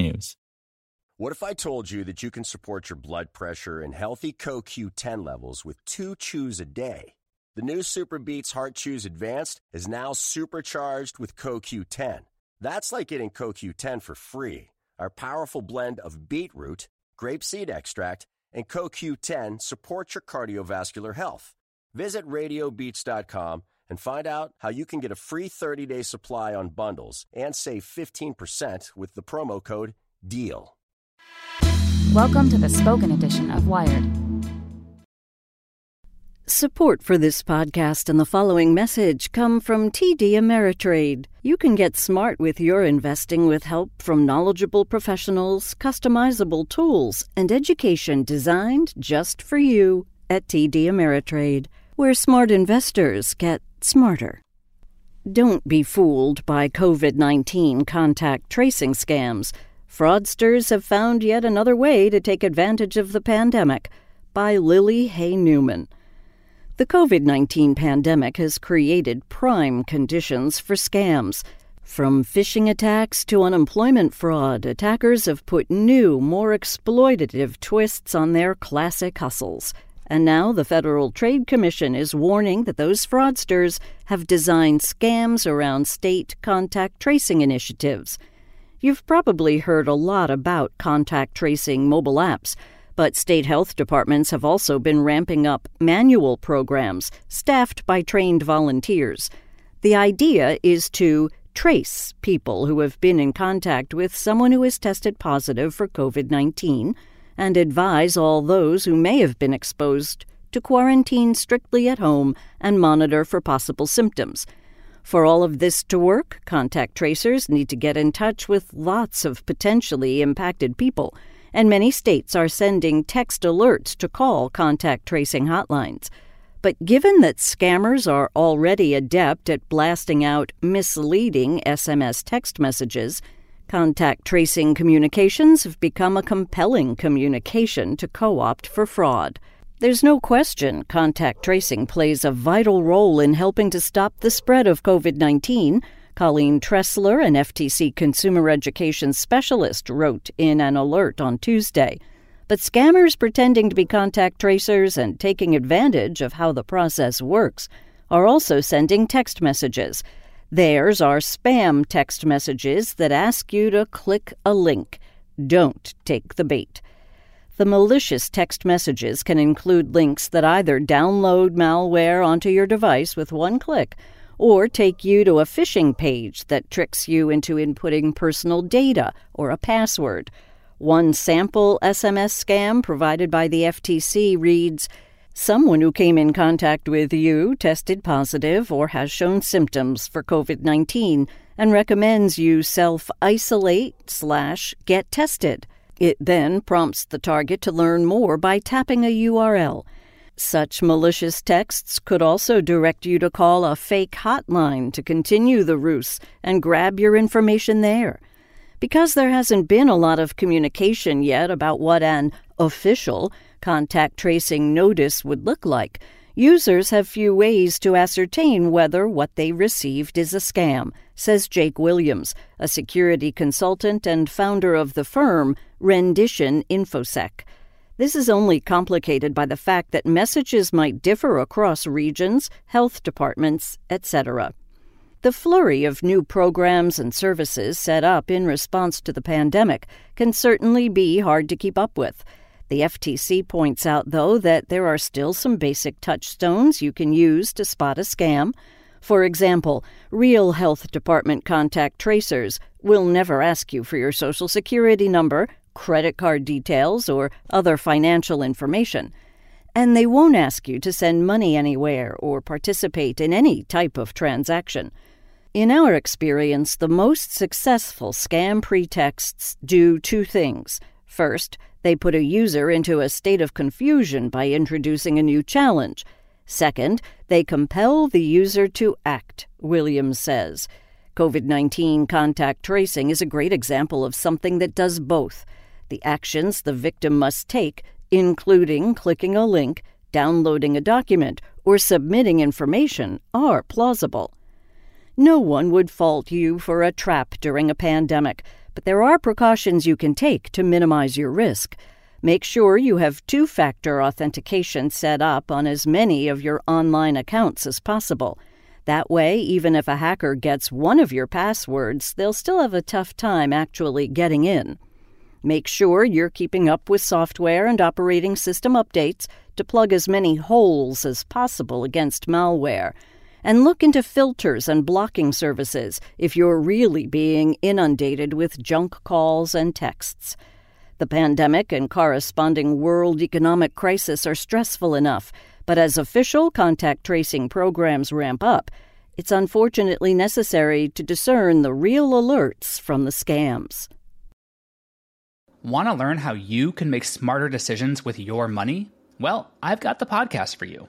technews. What if I told you that you can support your blood pressure and healthy CoQ10 levels with two chews a day? The new SuperBeets Heart Chews Advanced is now supercharged with CoQ10. That's like getting CoQ10 for free. Our powerful blend of beetroot, grapeseed extract, and CoQ10 supports your cardiovascular health. Visit radiobeats.com and find out how you can get a free 30-day supply on bundles and save 15% with the promo code DEAL. Welcome to the spoken edition of Wired. Support for this podcast and the following message come from TD Ameritrade. You can get smart with your investing with help from knowledgeable professionals, customizable tools, and education designed just for you at TD Ameritrade, where smart investors get smarter. Don't be fooled by COVID 19 contact tracing scams. Fraudsters have found yet another way to take advantage of the pandemic by Lily Hay Newman. The COVID 19 pandemic has created prime conditions for scams. From phishing attacks to unemployment fraud, attackers have put new, more exploitative twists on their classic hustles. And now the Federal Trade Commission is warning that those fraudsters have designed scams around state contact tracing initiatives. You've probably heard a lot about contact tracing mobile apps, but state health departments have also been ramping up manual programs staffed by trained volunteers. The idea is to trace people who have been in contact with someone who has tested positive for COVID 19 and advise all those who may have been exposed to quarantine strictly at home and monitor for possible symptoms. For all of this to work, contact tracers need to get in touch with lots of potentially impacted people, and many states are sending text alerts to call contact tracing hotlines. But given that scammers are already adept at blasting out misleading SMS text messages, contact tracing communications have become a compelling communication to co opt for fraud. There's no question contact tracing plays a vital role in helping to stop the spread of COVID 19. Colleen Tressler, an FTC consumer education specialist, wrote in an alert on Tuesday. But scammers pretending to be contact tracers and taking advantage of how the process works are also sending text messages. Theirs are spam text messages that ask you to click a link. Don't take the bait. The malicious text messages can include links that either download malware onto your device with one click or take you to a phishing page that tricks you into inputting personal data or a password. One sample SMS scam provided by the FTC reads Someone who came in contact with you tested positive or has shown symptoms for COVID 19 and recommends you self isolate slash get tested. It then prompts the target to learn more by tapping a URL. Such malicious texts could also direct you to call a fake hotline to continue the ruse and grab your information there. Because there hasn't been a lot of communication yet about what an official contact tracing notice would look like, users have few ways to ascertain whether what they received is a scam, says Jake Williams, a security consultant and founder of the firm Rendition InfoSec. This is only complicated by the fact that messages might differ across regions, health departments, etc. The flurry of new programs and services set up in response to the pandemic can certainly be hard to keep up with. The FTC points out, though, that there are still some basic touchstones you can use to spot a scam. For example, real health department contact tracers will never ask you for your social security number credit card details, or other financial information. And they won't ask you to send money anywhere or participate in any type of transaction. In our experience, the most successful scam pretexts do two things. First, they put a user into a state of confusion by introducing a new challenge. Second, they compel the user to act, Williams says. COVID 19 contact tracing is a great example of something that does both. The actions the victim must take, including clicking a link, downloading a document, or submitting information, are plausible. No one would fault you for a trap during a pandemic, but there are precautions you can take to minimize your risk. Make sure you have two factor authentication set up on as many of your online accounts as possible. That way, even if a hacker gets one of your passwords, they'll still have a tough time actually getting in. Make sure you're keeping up with software and operating system updates to plug as many holes as possible against malware. And look into filters and blocking services if you're really being inundated with junk calls and texts. The pandemic and corresponding world economic crisis are stressful enough, but as official contact tracing programs ramp up, it's unfortunately necessary to discern the real alerts from the scams. Want to learn how you can make smarter decisions with your money? Well, I've got the podcast for you.